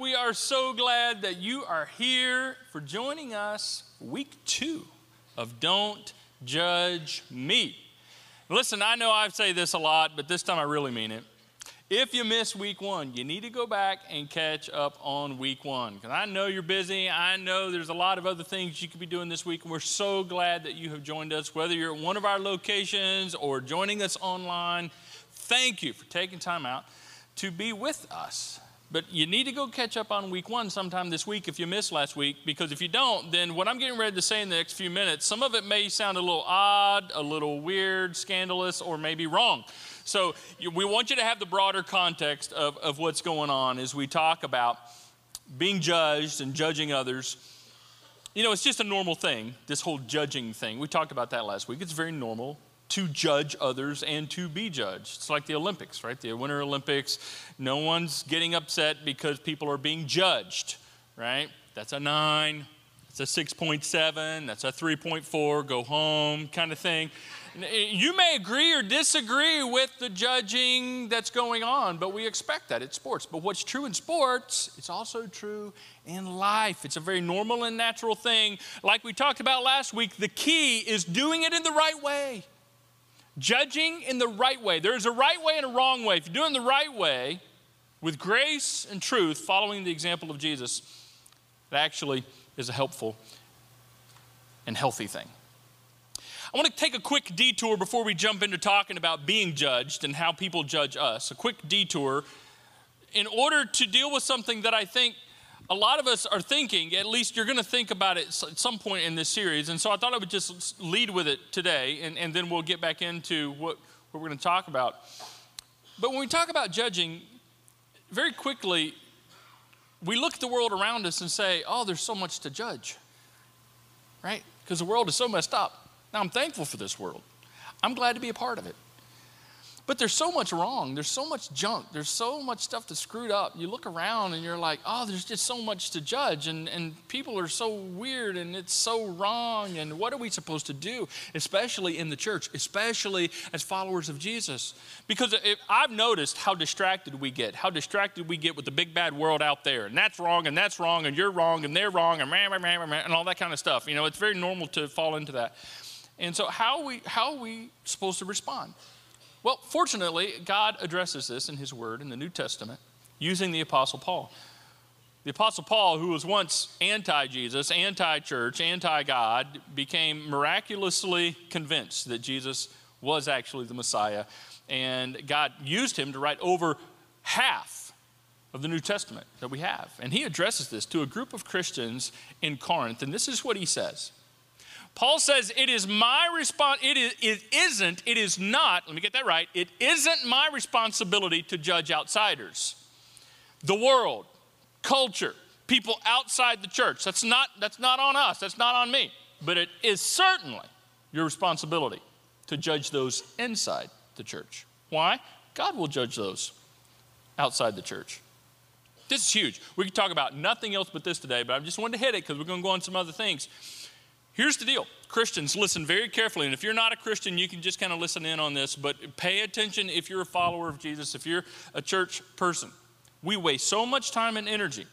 We are so glad that you are here for joining us week two of Don't Judge Me. Listen, I know I say this a lot, but this time I really mean it. If you miss week one, you need to go back and catch up on week one. Because I know you're busy. I know there's a lot of other things you could be doing this week. And we're so glad that you have joined us, whether you're at one of our locations or joining us online. Thank you for taking time out to be with us. But you need to go catch up on week one sometime this week if you missed last week, because if you don't, then what I'm getting ready to say in the next few minutes, some of it may sound a little odd, a little weird, scandalous, or maybe wrong. So we want you to have the broader context of, of what's going on as we talk about being judged and judging others. You know, it's just a normal thing, this whole judging thing. We talked about that last week. It's very normal to judge others and to be judged. It's like the Olympics, right? The Winter Olympics, no one's getting upset because people are being judged, right? That's a nine, that's a 6.7, that's a 3.4, go home kind of thing. Eh, you may agree or disagree with the judging that's going on, but we expect that it's sports. But what's true in sports, it's also true in life. It's a very normal and natural thing. Like we talked about last week, the key is doing it in the right way. Judging in the right way. There's a right way and a wrong way. If you're doing the right way with grace and truth, following the example of Jesus, it actually is a helpful and healthy thing. I want to take a quick detour before we jump into talking about being judged and how people judge us. A quick detour in order to deal with something that I think a lot of us are thinking, at least you're going to think about it at some point in this series. And so I thought I would just lead with it today, and, and then we'll get back into what, what we're going to talk about. But when we talk about judging, very quickly, we look at the world around us and say, oh, there's so much to judge, right? Because the world is so messed up. Now, I'm thankful for this world. I'm glad to be a part of it. But there's so much wrong. There's so much junk. There's so much stuff that's screwed up. You look around and you're like, oh, there's just so much to judge. And, and people are so weird and it's so wrong. And what are we supposed to do, especially in the church, especially as followers of Jesus? Because I've noticed how distracted we get, how distracted we get with the big bad world out there. And that's wrong and that's wrong and you're wrong and they're wrong and, rah, rah, rah, rah, and all that kind of stuff. You know, it's very normal to fall into that. And so, how we, how are we supposed to respond? Well, fortunately, God addresses this in His Word in the New Testament using the Apostle Paul. The Apostle Paul, who was once anti Jesus, anti church, anti God, became miraculously convinced that Jesus was actually the Messiah. And God used him to write over half of the New Testament that we have. And he addresses this to a group of Christians in Corinth. And this is what he says Paul says, It is my response, it, is, it isn't, it is not, let me get that right, it isn't my responsibility to judge outsiders. The world, culture, people outside the church. That's not, that's not on us, that's not on me. But it is certainly your responsibility to judge those inside the church. Why? God will judge those outside the church. This is huge. We could talk about nothing else but this today, but I just wanted to hit it because we're going to go on some other things. Here's the deal Christians, listen very carefully. And if you're not a Christian, you can just kind of listen in on this, but pay attention if you're a follower of Jesus, if you're a church person. We waste so much time and energy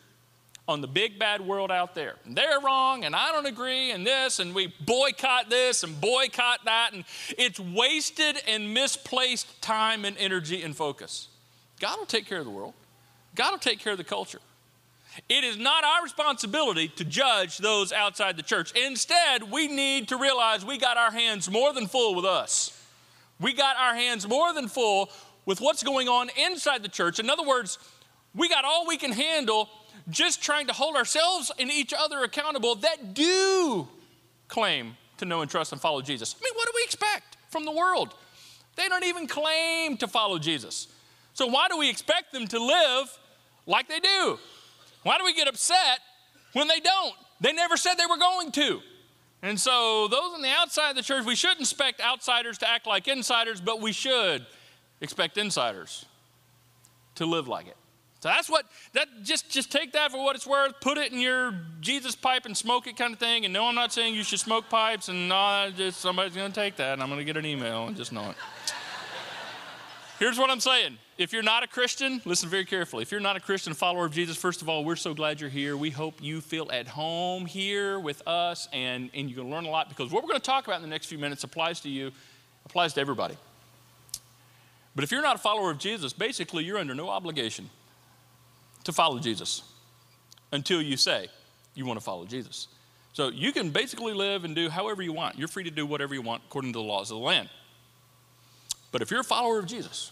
on the big bad world out there. They're wrong, and I don't agree, and this, and we boycott this and boycott that. And it's wasted and misplaced time and energy and focus. God will take care of the world, God will take care of the culture. It is not our responsibility to judge those outside the church. Instead, we need to realize we got our hands more than full with us. We got our hands more than full with what's going on inside the church. In other words, we got all we can handle just trying to hold ourselves and each other accountable that do claim to know and trust and follow Jesus. I mean, what do we expect from the world? They don't even claim to follow Jesus. So, why do we expect them to live like they do? Why do we get upset when they don't? They never said they were going to. And so, those on the outside of the church, we shouldn't expect outsiders to act like insiders, but we should expect insiders to live like it. So that's what that just just take that for what it's worth. Put it in your Jesus pipe and smoke it kind of thing. And no, I'm not saying you should smoke pipes. And no, just somebody's going to take that, and I'm going to get an email and just know it. Here's what I'm saying: if you're not a Christian, listen very carefully. If you're not a Christian follower of Jesus, first of all, we're so glad you're here. We hope you feel at home here with us and, and going to learn a lot because what we're going to talk about in the next few minutes applies to you, applies to everybody. But if you're not a follower of Jesus, basically you're under no obligation to follow Jesus until you say you want to follow Jesus. So you can basically live and do however you want. You're free to do whatever you want according to the laws of the land. But if you're a follower of Jesus,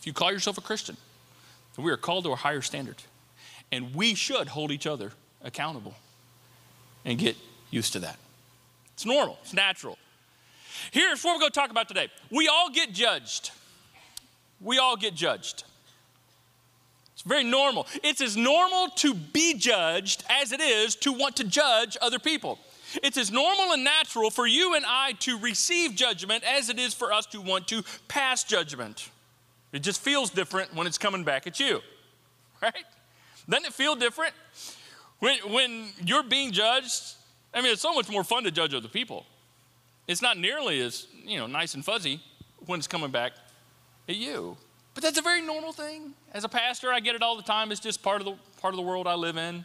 if you call yourself a Christian, we are called to a higher standard. And we should hold each other accountable and get used to that. It's normal, it's natural. Here's what we're going to talk about today. We all get judged. We all get judged. It's very normal. It's as normal to be judged as it is to want to judge other people. It's as normal and natural for you and I to receive judgment as it is for us to want to pass judgment. It just feels different when it's coming back at you, right? Doesn't it feel different? When, when you're being judged, I mean, it's so much more fun to judge other people. It's not nearly as, you know, nice and fuzzy when it's coming back at you. But that's a very normal thing. As a pastor, I get it all the time. It's just part of the, part of the world I live in.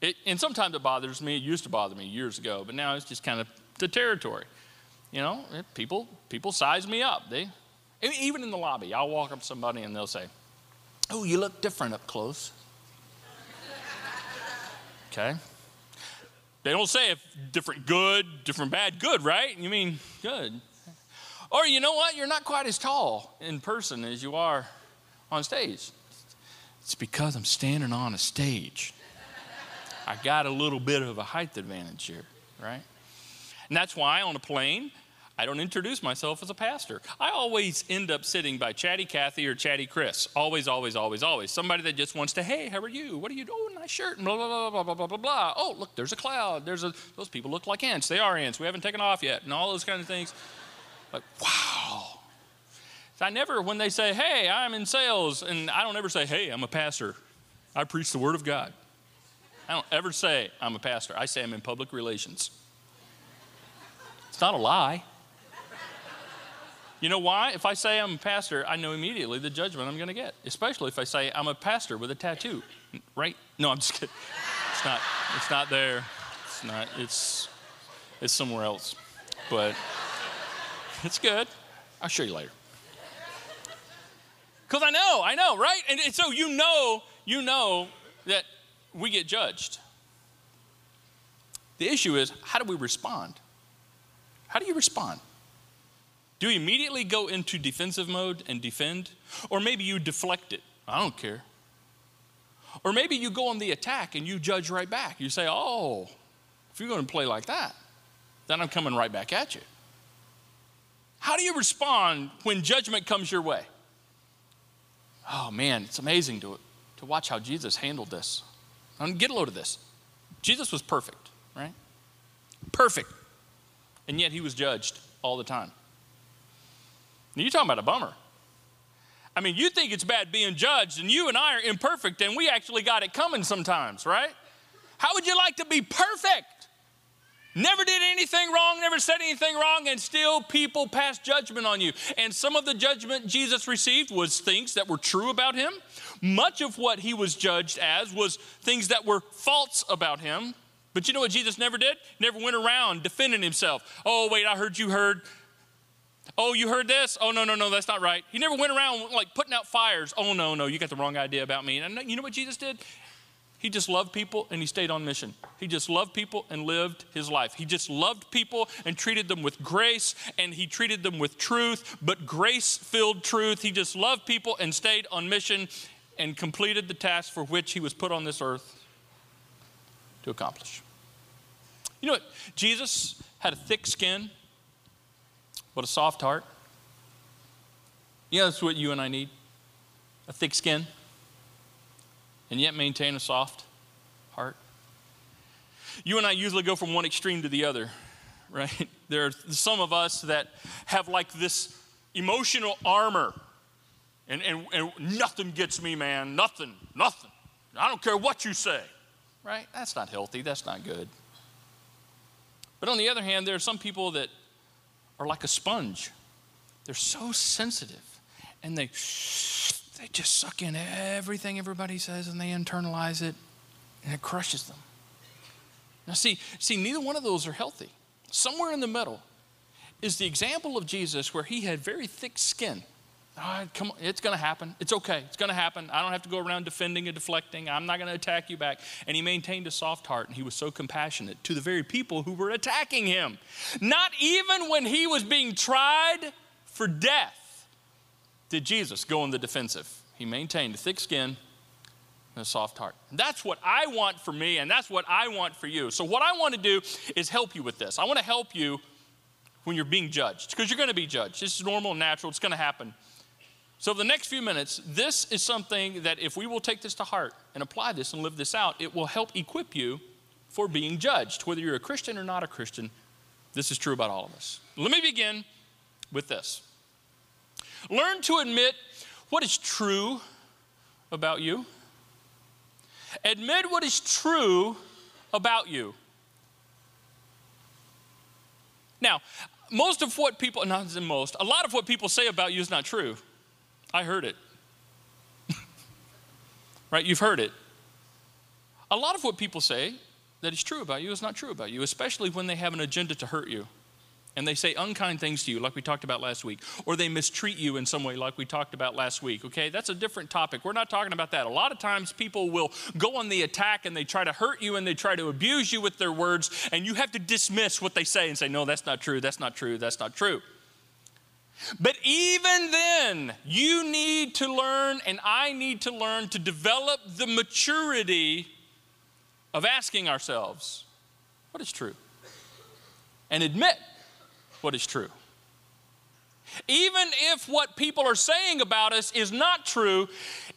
It, and sometimes it bothers me. It used to bother me years ago, but now it's just kind of the territory. You know, people, people size me up. They, even in the lobby, I'll walk up to somebody and they'll say, Oh, you look different up close. okay? They don't say if different good, different bad, good, right? You mean good. Or you know what? You're not quite as tall in person as you are on stage. It's because I'm standing on a stage. I got a little bit of a height advantage here, right? And that's why on a plane, I don't introduce myself as a pastor. I always end up sitting by Chatty Cathy or Chatty Chris. Always, always, always, always. Somebody that just wants to, hey, how are you? What are you doing? Nice shirt. And blah, blah, blah, blah, blah, blah, blah, blah. Oh, look, there's a cloud. There's a, those people look like ants. They are ants. We haven't taken off yet. And all those kind of things. Like, wow. I never, when they say, hey, I'm in sales, and I don't ever say, hey, I'm a pastor. I preach the word of God. I don't ever say I'm a pastor. I say I'm in public relations. It's not a lie. You know why? If I say I'm a pastor, I know immediately the judgment I'm going to get, especially if I say I'm a pastor with a tattoo. Right? No, I'm just kidding. It's not, it's not there. It's not, it's, it's somewhere else. But it's good. I'll show you later. Because I know, I know, right? And, and so you know, you know that we get judged. The issue is, how do we respond? How do you respond? Do you immediately go into defensive mode and defend? Or maybe you deflect it. I don't care. Or maybe you go on the attack and you judge right back. You say, oh, if you're going to play like that, then I'm coming right back at you. How do you respond when judgment comes your way? Oh man, it's amazing to, to watch how Jesus handled this. And get a load of this. Jesus was perfect, right? Perfect. And yet he was judged all the time. You're talking about a bummer. I mean, you think it's bad being judged, and you and I are imperfect, and we actually got it coming sometimes, right? How would you like to be perfect? Never did anything wrong, never said anything wrong, and still people pass judgment on you. And some of the judgment Jesus received was things that were true about him. Much of what he was judged as was things that were false about him. But you know what Jesus never did? Never went around defending himself. Oh, wait, I heard you heard Oh, you heard this? Oh, no, no, no, that's not right. He never went around like putting out fires. Oh, no, no, you got the wrong idea about me. And you know what Jesus did? He just loved people and he stayed on mission. He just loved people and lived his life. He just loved people and treated them with grace and he treated them with truth, but grace filled truth. He just loved people and stayed on mission and completed the task for which he was put on this earth to accomplish. You know what? Jesus had a thick skin but a soft heart. Know, that's what you and I need a thick skin, and yet maintain a soft heart. You and I usually go from one extreme to the other, right? There are some of us that have like this emotional armor, and, and, and nothing gets me, man. Nothing, nothing. I don't care what you say, right? That's not healthy. That's not good. But on the other hand, there are some people that are like a sponge. They're so sensitive and they, they just suck in everything everybody says and they internalize it and it crushes them. Now, see, see, neither one of those are healthy. Somewhere in the middle is the example of Jesus where he had very thick skin. Come on, it's going to happen. It's okay. It's going to happen. I don't have to go around defending and deflecting. I'm not going to attack you back. And he maintained a soft heart and he was so compassionate to the very people who were attacking him. Not even when he was being tried for death did Jesus go on the defensive. He maintained a thick skin and a soft heart. That's what I want for me, and that's what I want for you. So, what I want to do is help you with this. I want to help you when you're being judged, because you're going to be judged. This is normal and natural, it's going to happen. So, the next few minutes, this is something that if we will take this to heart and apply this and live this out, it will help equip you for being judged. Whether you're a Christian or not a Christian, this is true about all of us. Let me begin with this Learn to admit what is true about you. Admit what is true about you. Now, most of what people, not most, a lot of what people say about you is not true. I heard it. right? You've heard it. A lot of what people say that is true about you is not true about you, especially when they have an agenda to hurt you and they say unkind things to you, like we talked about last week, or they mistreat you in some way, like we talked about last week, okay? That's a different topic. We're not talking about that. A lot of times people will go on the attack and they try to hurt you and they try to abuse you with their words, and you have to dismiss what they say and say, no, that's not true, that's not true, that's not true. But even then, you need to learn, and I need to learn to develop the maturity of asking ourselves, what is true? And admit what is true. Even if what people are saying about us is not true,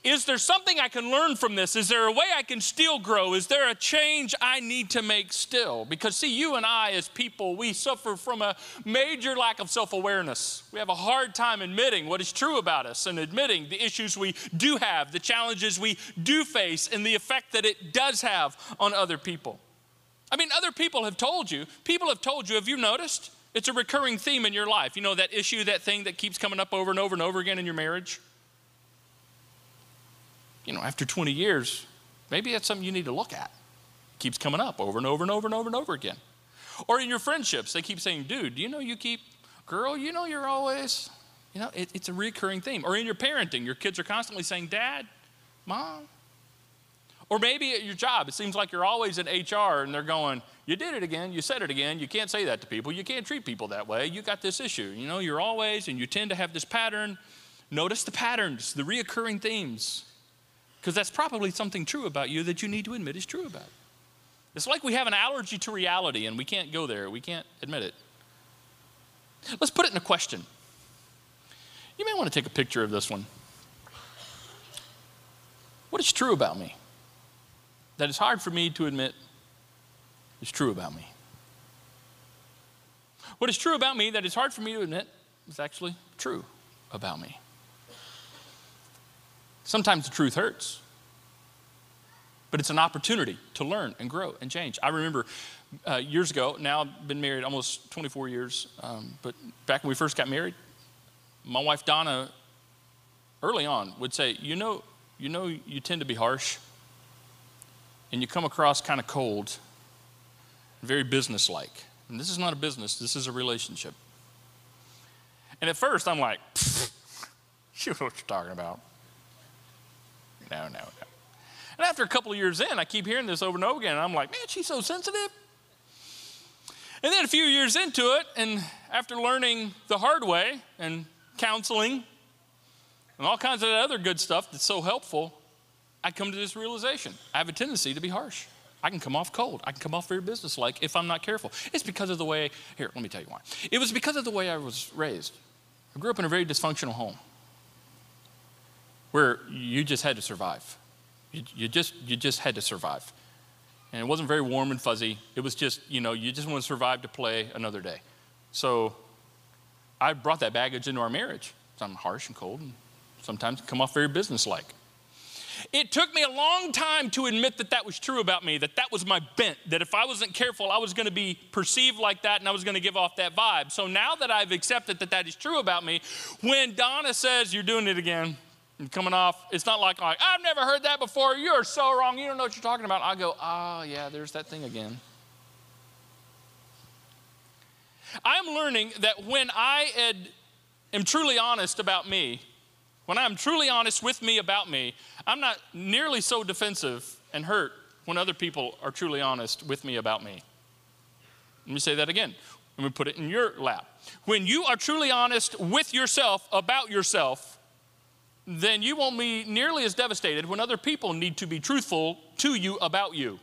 is there something I can learn from this? Is there a way I can still grow? Is there a change I need to make still? Because, see, you and I, as people, we suffer from a major lack of self awareness. We have a hard time admitting what is true about us and admitting the issues we do have, the challenges we do face, and the effect that it does have on other people. I mean, other people have told you, people have told you, have you noticed? It's a recurring theme in your life. You know, that issue, that thing that keeps coming up over and over and over again in your marriage? You know, after 20 years, maybe that's something you need to look at. It keeps coming up over and over and over and over and over again. Or in your friendships, they keep saying, dude, do you know you keep, girl, you know you're always, you know, it, it's a recurring theme. Or in your parenting, your kids are constantly saying, dad, mom. Or maybe at your job, it seems like you're always in HR and they're going, you did it again. You said it again. You can't say that to people. You can't treat people that way. You got this issue. You know, you're always, and you tend to have this pattern. Notice the patterns, the reoccurring themes, because that's probably something true about you that you need to admit is true about. you. It's like we have an allergy to reality and we can't go there. We can't admit it. Let's put it in a question. You may want to take a picture of this one. What is true about me that is hard for me to admit is true about me. What is true about me that is hard for me to admit is actually true about me. Sometimes the truth hurts, but it's an opportunity to learn and grow and change. I remember uh, years ago, now I've been married almost 24 years, um, but back when we first got married, my wife Donna, early on, would say, You know, you know, you tend to be harsh and you come across kind of cold very businesslike. And this is not a business, this is a relationship. And at first, I'm like, you know what you're talking about. No, no. And after a couple of years in, I keep hearing this over and over again, and I'm like, man, she's so sensitive. And then a few years into it, and after learning the hard way and counseling and all kinds of other good stuff that's so helpful, I come to this realization I have a tendency to be harsh. I can come off cold. I can come off very businesslike if I'm not careful. It's because of the way, here, let me tell you why. It was because of the way I was raised. I grew up in a very dysfunctional home where you just had to survive. You, you, just, you just had to survive. And it wasn't very warm and fuzzy. It was just, you know, you just want to survive to play another day. So I brought that baggage into our marriage. So I'm harsh and cold and sometimes come off very businesslike. It took me a long time to admit that that was true about me, that that was my bent, that if I wasn't careful, I was going to be perceived like that and I was going to give off that vibe. So now that I've accepted that that is true about me, when Donna says, You're doing it again, And coming off, it's not like, like, I've never heard that before. You're so wrong. You don't know what you're talking about. I go, oh, yeah, there's that thing again. I'm learning that when I ed, am truly honest about me, when I'm truly honest with me about me, I'm not nearly so defensive and hurt when other people are truly honest with me about me. Let me say that again. Let me put it in your lap. When you are truly honest with yourself about yourself, then you won't be nearly as devastated when other people need to be truthful to you about you.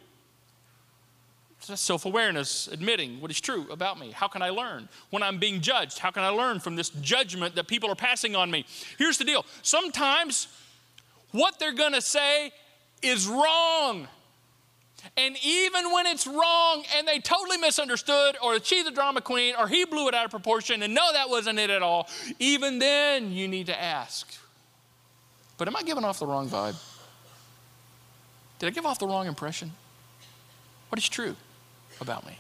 Self awareness, admitting what is true about me. How can I learn? When I'm being judged, how can I learn from this judgment that people are passing on me? Here's the deal sometimes what they're gonna say is wrong. And even when it's wrong and they totally misunderstood, or she's a drama queen, or he blew it out of proportion, and no, that wasn't it at all, even then you need to ask. But am I giving off the wrong vibe? Did I give off the wrong impression? What is true about me?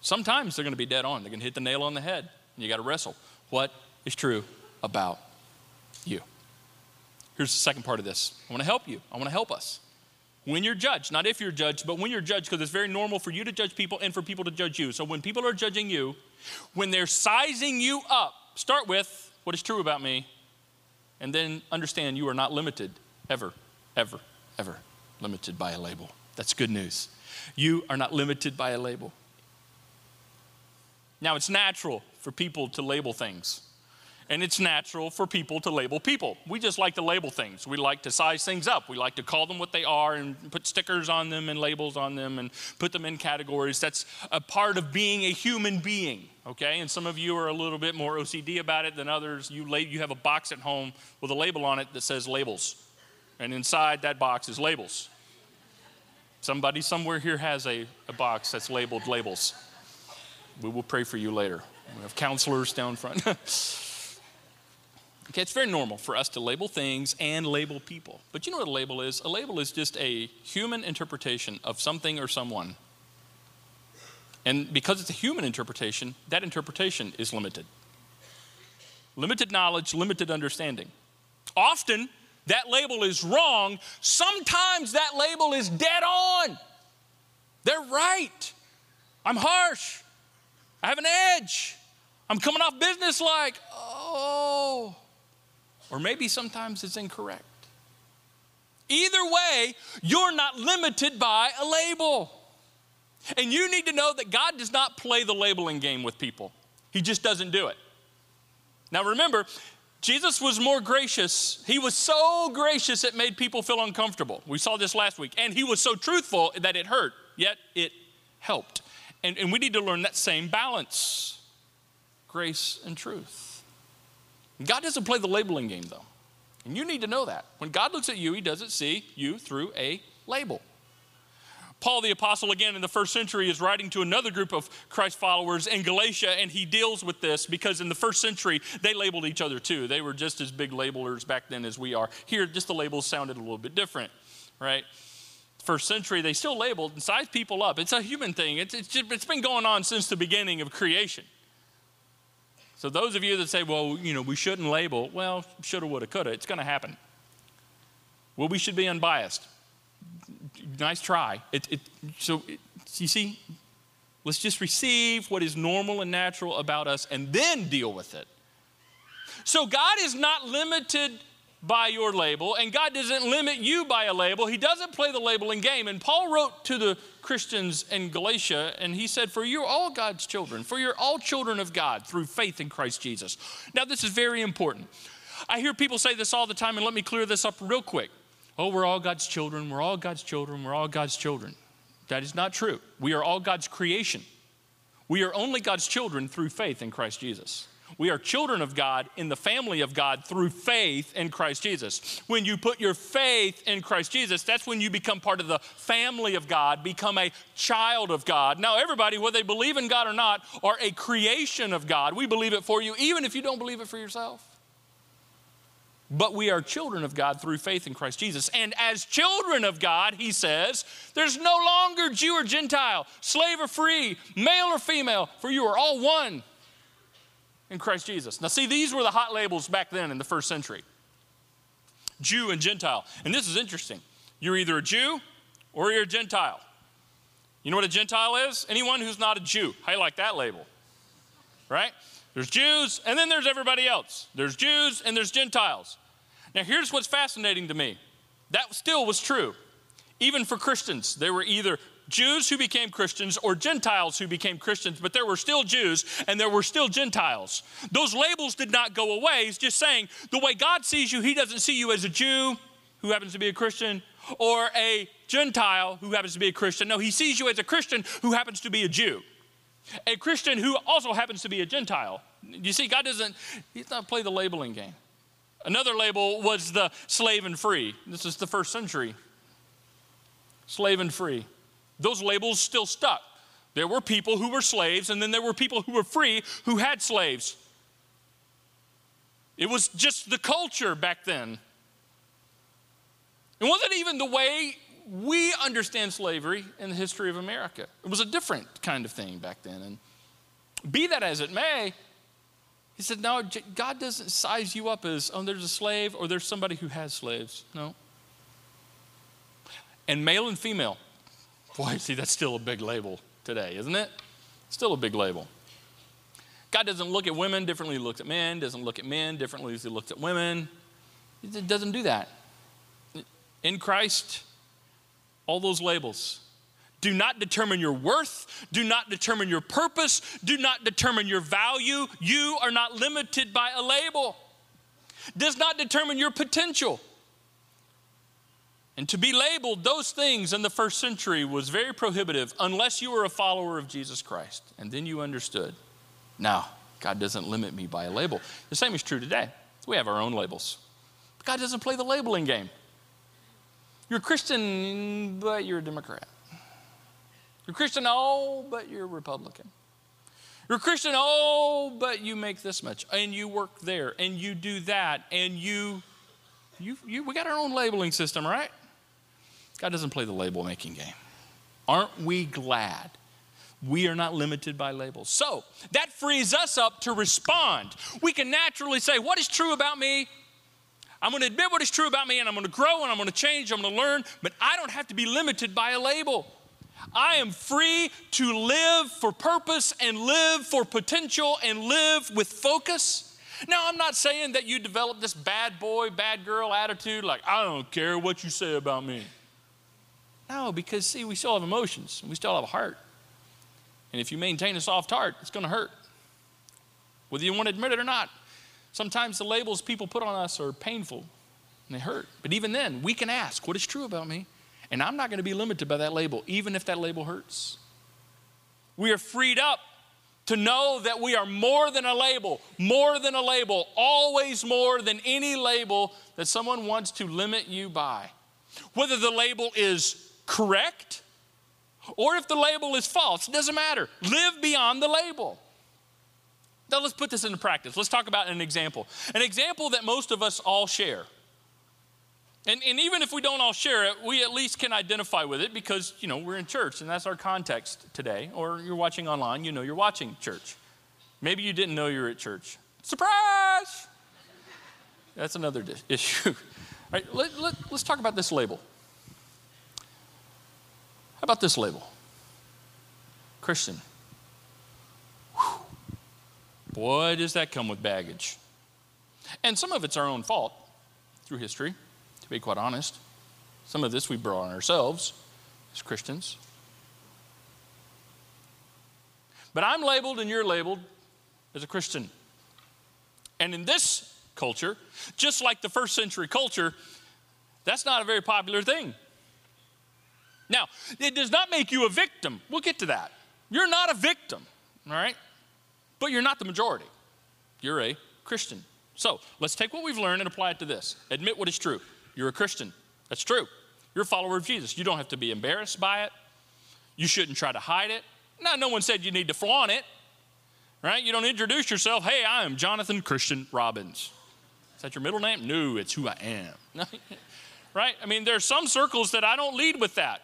Sometimes they're going to be dead on. They're going to hit the nail on the head. And you got to wrestle. What is true about you? Here's the second part of this I want to help you, I want to help us when you're judged, not if you're judged, but when you're judged, because it's very normal for you to judge people and for people to judge you. So when people are judging you, when they're sizing you up, start with what is true about me, and then understand you are not limited, ever, ever, ever limited by a label. That's good news. You are not limited by a label. Now, it's natural for people to label things and it's natural for people to label people. We just like to label things. We like to size things up. We like to call them what they are and put stickers on them and labels on them and put them in categories. That's a part of being a human being, okay? And some of you are a little bit more OCD about it than others. You, la- you have a box at home with a label on it that says labels, and inside that box is labels. Somebody somewhere here has a, a box that's labeled labels. We will pray for you later. We have counselors down front. Okay, it's very normal for us to label things and label people. But you know what a label is? A label is just a human interpretation of something or someone. And because it's a human interpretation, that interpretation is limited. Limited knowledge, limited understanding. Often, that label is wrong. Sometimes that label is dead on. They're right. I'm harsh. I have an edge. I'm coming off business like, oh, or maybe sometimes it's incorrect. Either way, you're not limited by a label. And you need to know that God does not play the labeling game with people, He just doesn't do it. Now remember, Jesus was more gracious. He was so gracious it made people feel uncomfortable. We saw this last week. And he was so truthful that it hurt, yet it helped. And, and we need to learn that same balance grace and truth. God doesn't play the labeling game, though. And you need to know that. When God looks at you, he doesn't see you through a label. Paul the Apostle, again in the first century, is writing to another group of Christ followers in Galatia, and he deals with this because in the first century, they labeled each other too. They were just as big labelers back then as we are. Here, just the labels sounded a little bit different, right? First century, they still labeled and sized people up. It's a human thing, it's, it's, just, it's been going on since the beginning of creation. So those of you that say, well, you know, we shouldn't label, well, shoulda, woulda, coulda, it's going to happen. Well, we should be unbiased. Nice try. It, it, so, it, you see, let's just receive what is normal and natural about us and then deal with it. So, God is not limited by your label, and God doesn't limit you by a label. He doesn't play the labeling game. And Paul wrote to the Christians in Galatia, and he said, For you're all God's children, for you're all children of God through faith in Christ Jesus. Now, this is very important. I hear people say this all the time, and let me clear this up real quick. Oh, we're all God's children, we're all God's children, we're all God's children. That is not true. We are all God's creation. We are only God's children through faith in Christ Jesus. We are children of God in the family of God through faith in Christ Jesus. When you put your faith in Christ Jesus, that's when you become part of the family of God, become a child of God. Now, everybody, whether they believe in God or not, are a creation of God. We believe it for you, even if you don't believe it for yourself. But we are children of God through faith in Christ Jesus. And as children of God, he says, there's no longer Jew or Gentile, slave or free, male or female, for you are all one in Christ Jesus. Now, see, these were the hot labels back then in the first century. Jew and Gentile. And this is interesting. You're either a Jew or you're a Gentile. You know what a Gentile is? Anyone who's not a Jew. I like that label, right? There's Jews and then there's everybody else. There's Jews and there's Gentiles. Now, here's what's fascinating to me that still was true. Even for Christians, they were either Jews who became Christians or Gentiles who became Christians, but there were still Jews and there were still Gentiles. Those labels did not go away. He's just saying the way God sees you, He doesn't see you as a Jew who happens to be a Christian or a Gentile who happens to be a Christian. No, He sees you as a Christian who happens to be a Jew, a Christian who also happens to be a Gentile. You see, God doesn't, He's not play the labeling game. Another label was the slave and free. This is the first century. Slave and free. Those labels still stuck. There were people who were slaves, and then there were people who were free who had slaves. It was just the culture back then. It wasn't even the way we understand slavery in the history of America. It was a different kind of thing back then. And be that as it may, he said, No, God doesn't size you up as, oh, there's a slave or there's somebody who has slaves. No. And male and female. Boy, see, that's still a big label today, isn't it? Still a big label. God doesn't look at women differently he looks at men, doesn't look at men differently as he looks at women. He doesn't do that. In Christ, all those labels do not determine your worth, do not determine your purpose, do not determine your value. You are not limited by a label. Does not determine your potential. And to be labeled those things in the first century was very prohibitive unless you were a follower of Jesus Christ. And then you understood. Now, God doesn't limit me by a label. The same is true today. We have our own labels. But God doesn't play the labeling game. You're a Christian, but you're a Democrat. You're a Christian, oh, but you're a Republican. You're a Christian, oh, but you make this much, and you work there, and you do that, and you, you, you we got our own labeling system, right? God doesn't play the label making game. Aren't we glad we are not limited by labels? So that frees us up to respond. We can naturally say, What is true about me? I'm going to admit what is true about me, and I'm going to grow, and I'm going to change, I'm going to learn, but I don't have to be limited by a label. I am free to live for purpose and live for potential and live with focus. Now, I'm not saying that you develop this bad boy, bad girl attitude like, I don't care what you say about me. No, because see, we still have emotions, we still have a heart. And if you maintain a soft heart, it's going to hurt, whether you want to admit it or not. Sometimes the labels people put on us are painful and they hurt. But even then, we can ask, What is true about me? And I'm not going to be limited by that label, even if that label hurts. We are freed up to know that we are more than a label, more than a label, always more than any label that someone wants to limit you by. Whether the label is correct or if the label is false, it doesn't matter. Live beyond the label. Now let's put this into practice. Let's talk about an example. An example that most of us all share. And, and even if we don't all share it, we at least can identify with it because, you know, we're in church and that's our context today. Or you're watching online, you know you're watching church. Maybe you didn't know you were at church. Surprise! That's another issue. All right, let, let, let's talk about this label. How about this label? Christian. Whew. Boy, does that come with baggage. And some of it's our own fault through history, to be quite honest. Some of this we brought on ourselves as Christians. But I'm labeled and you're labeled as a Christian. And in this culture, just like the first century culture, that's not a very popular thing. Now, it does not make you a victim. We'll get to that. You're not a victim, all right? But you're not the majority. You're a Christian. So let's take what we've learned and apply it to this. Admit what is true. You're a Christian. That's true. You're a follower of Jesus. You don't have to be embarrassed by it. You shouldn't try to hide it. Now, no one said you need to flaunt it, right? You don't introduce yourself, hey, I am Jonathan Christian Robbins. Is that your middle name? No, it's who I am. right? I mean, there are some circles that I don't lead with that.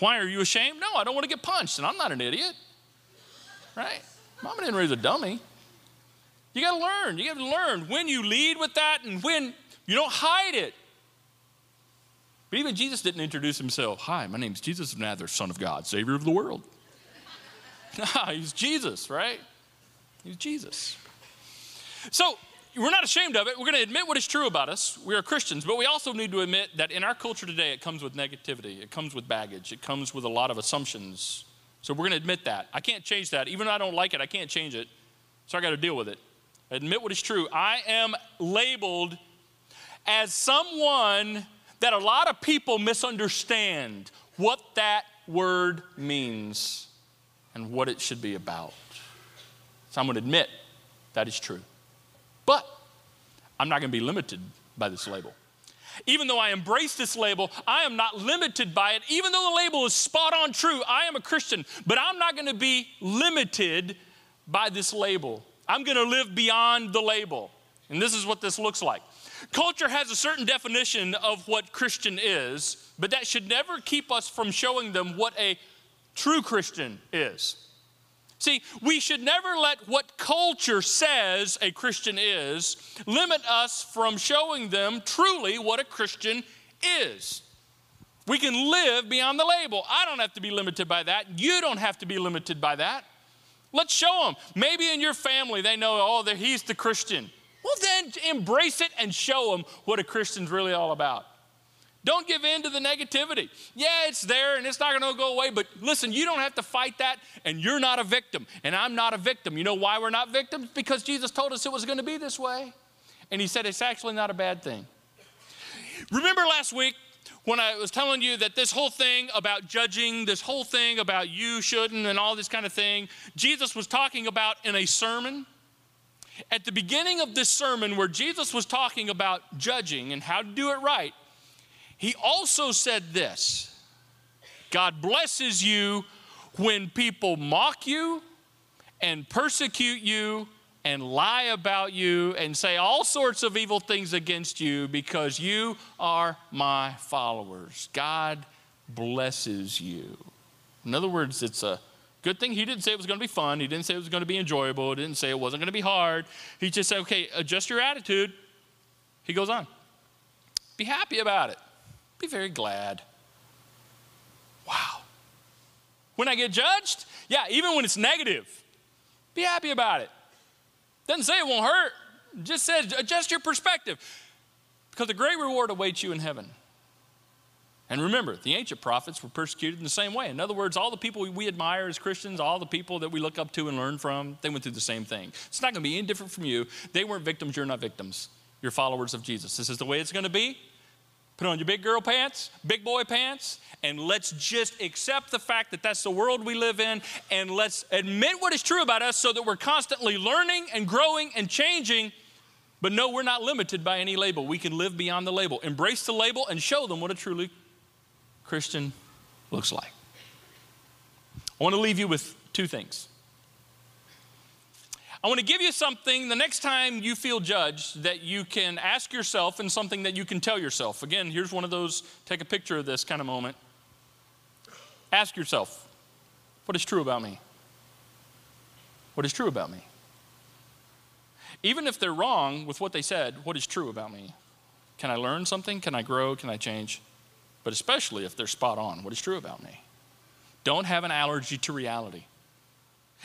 Why are you ashamed? No, I don't want to get punched, and I'm not an idiot. Right? Mama didn't raise a dummy. You got to learn. You got to learn when you lead with that and when You don't hide it. But even Jesus didn't introduce himself. Hi, my name's Jesus of Nazareth, Son of God, Savior of the world. Nah, he's Jesus, right? He's Jesus. So we're not ashamed of it. We're going to admit what is true about us. We are Christians, but we also need to admit that in our culture today, it comes with negativity, it comes with baggage, it comes with a lot of assumptions. So we're going to admit that. I can't change that. Even though I don't like it, I can't change it. So I got to deal with it. Admit what is true. I am labeled as someone that a lot of people misunderstand what that word means and what it should be about. So I'm going to admit that is true. But I'm not going to be limited by this label. Even though I embrace this label, I am not limited by it. Even though the label is spot on true, I am a Christian, but I'm not going to be limited by this label. I'm going to live beyond the label. And this is what this looks like. Culture has a certain definition of what Christian is, but that should never keep us from showing them what a true Christian is. See, we should never let what culture says a Christian is limit us from showing them truly what a Christian is. We can live beyond the label. I don't have to be limited by that. You don't have to be limited by that. Let's show them. Maybe in your family they know, oh, he's the Christian. Well, then embrace it and show them what a Christian's really all about. Don't give in to the negativity. Yeah, it's there and it's not going to go away, but listen, you don't have to fight that, and you're not a victim, and I'm not a victim. You know why we're not victims? Because Jesus told us it was going to be this way, and He said it's actually not a bad thing. Remember last week when I was telling you that this whole thing about judging, this whole thing about you shouldn't, and all this kind of thing, Jesus was talking about in a sermon? At the beginning of this sermon, where Jesus was talking about judging and how to do it right, he also said this God blesses you when people mock you and persecute you and lie about you and say all sorts of evil things against you because you are my followers. God blesses you. In other words, it's a good thing he didn't say it was going to be fun. He didn't say it was going to be enjoyable. He didn't say it wasn't going to be hard. He just said, okay, adjust your attitude. He goes on. Be happy about it. Be very glad. Wow. When I get judged, yeah, even when it's negative, be happy about it. Doesn't say it won't hurt, just says adjust your perspective because a great reward awaits you in heaven. And remember, the ancient prophets were persecuted in the same way. In other words, all the people we admire as Christians, all the people that we look up to and learn from, they went through the same thing. It's not going to be any different from you. They weren't victims, you're not victims. You're followers of Jesus. This is the way it's going to be. Put on your big girl pants, big boy pants, and let's just accept the fact that that's the world we live in, and let's admit what is true about us so that we're constantly learning and growing and changing. But no, we're not limited by any label. We can live beyond the label. Embrace the label and show them what a truly Christian looks like. I want to leave you with two things. I want to give you something the next time you feel judged that you can ask yourself and something that you can tell yourself. Again, here's one of those take a picture of this kind of moment. Ask yourself, what is true about me? What is true about me? Even if they're wrong with what they said, what is true about me? Can I learn something? Can I grow? Can I change? But especially if they're spot on, what is true about me? Don't have an allergy to reality.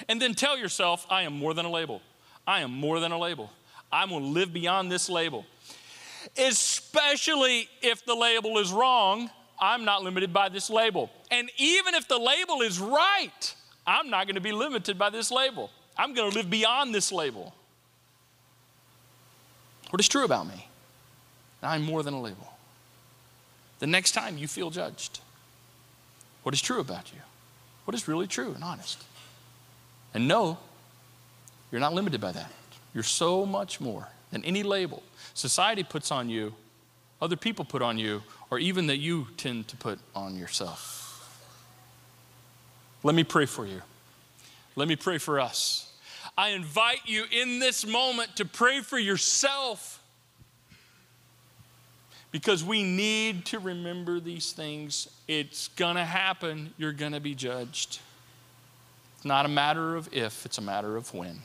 And then tell yourself, I am more than a label. I am more than a label. I'm going to live beyond this label. Especially if the label is wrong, I'm not limited by this label. And even if the label is right, I'm not going to be limited by this label. I'm going to live beyond this label. What is true about me? I'm more than a label. The next time you feel judged, what is true about you? What is really true and honest? And no, you're not limited by that. You're so much more than any label society puts on you, other people put on you, or even that you tend to put on yourself. Let me pray for you. Let me pray for us. I invite you in this moment to pray for yourself because we need to remember these things. It's going to happen. You're going to be judged. It's not a matter of if, it's a matter of when.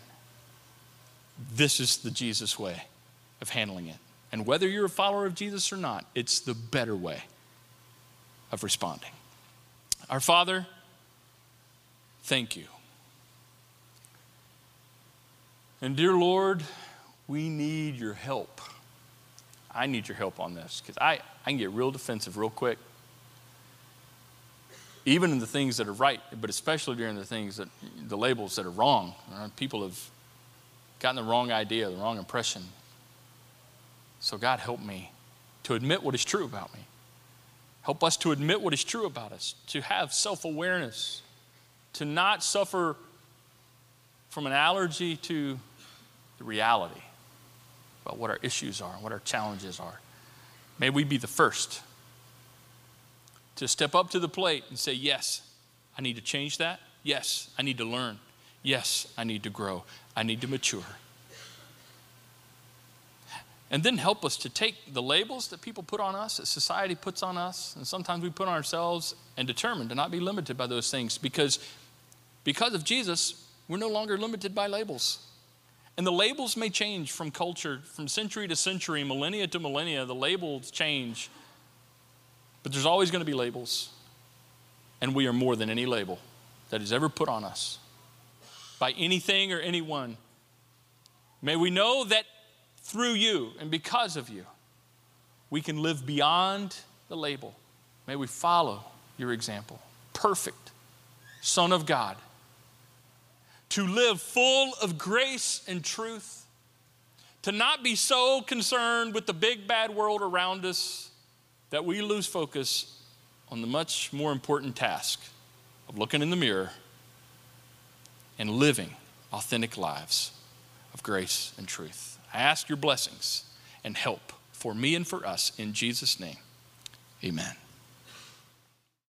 This is the Jesus way of handling it. And whether you're a follower of Jesus or not, it's the better way of responding. Our Father, thank you. And dear Lord, we need your help. I need your help on this because I, I can get real defensive real quick. Even in the things that are right, but especially during the things that, the labels that are wrong. Uh, people have gotten the wrong idea, the wrong impression. So, God, help me to admit what is true about me. Help us to admit what is true about us, to have self awareness, to not suffer from an allergy to the reality about what our issues are, and what our challenges are. May we be the first to step up to the plate and say, Yes, I need to change that. Yes, I need to learn. Yes, I need to grow. I need to mature. And then help us to take the labels that people put on us, that society puts on us, and sometimes we put on ourselves, and determine to not be limited by those things because because of Jesus, we're no longer limited by labels. And the labels may change from culture, from century to century, millennia to millennia. The labels change. But there's always going to be labels. And we are more than any label that is ever put on us by anything or anyone. May we know that through you and because of you, we can live beyond the label. May we follow your example. Perfect Son of God to live full of grace and truth, to not be so concerned with the big bad world around us that we lose focus on the much more important task of looking in the mirror and living authentic lives of grace and truth. I ask your blessings and help for me and for us in Jesus' name. Amen.